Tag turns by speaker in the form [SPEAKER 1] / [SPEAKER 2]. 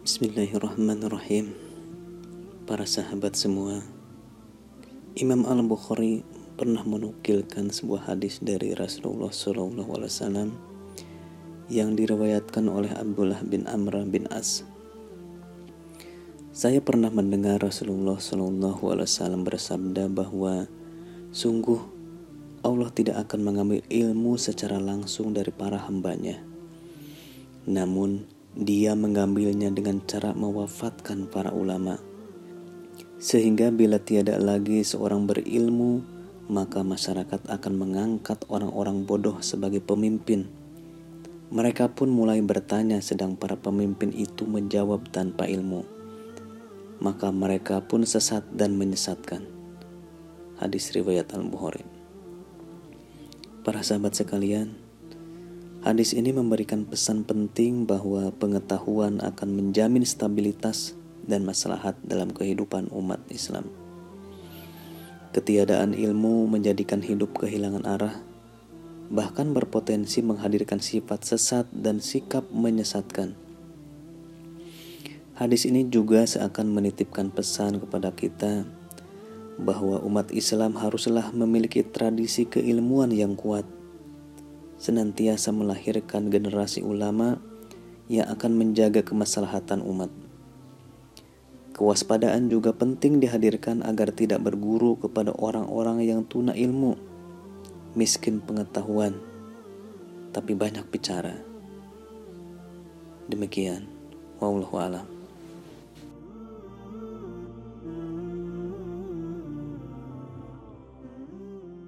[SPEAKER 1] Bismillahirrahmanirrahim Para sahabat semua Imam Al-Bukhari pernah menukilkan sebuah hadis dari Rasulullah SAW yang diriwayatkan oleh Abdullah bin Amr bin As. Saya pernah mendengar Rasulullah SAW bersabda bahwa sungguh Allah tidak akan mengambil ilmu secara langsung dari para hambanya. Namun, dia mengambilnya dengan cara mewafatkan para ulama. Sehingga bila tiada lagi seorang berilmu, maka masyarakat akan mengangkat orang-orang bodoh sebagai pemimpin. Mereka pun mulai bertanya sedang para pemimpin itu menjawab tanpa ilmu. Maka mereka pun sesat dan menyesatkan. Hadis riwayat Al-Bukhari. Para sahabat sekalian, hadis ini memberikan pesan penting bahwa pengetahuan akan menjamin stabilitas dan maslahat dalam kehidupan umat Islam. Ketiadaan ilmu menjadikan hidup kehilangan arah, bahkan berpotensi menghadirkan sifat sesat dan sikap menyesatkan. Hadis ini juga seakan menitipkan pesan kepada kita bahwa umat Islam haruslah memiliki tradisi keilmuan yang kuat, senantiasa melahirkan generasi ulama yang akan menjaga kemaslahatan umat. Kewaspadaan juga penting dihadirkan agar tidak berguru kepada orang-orang yang tuna ilmu, miskin pengetahuan, tapi banyak bicara. Demikian, wallahu alam.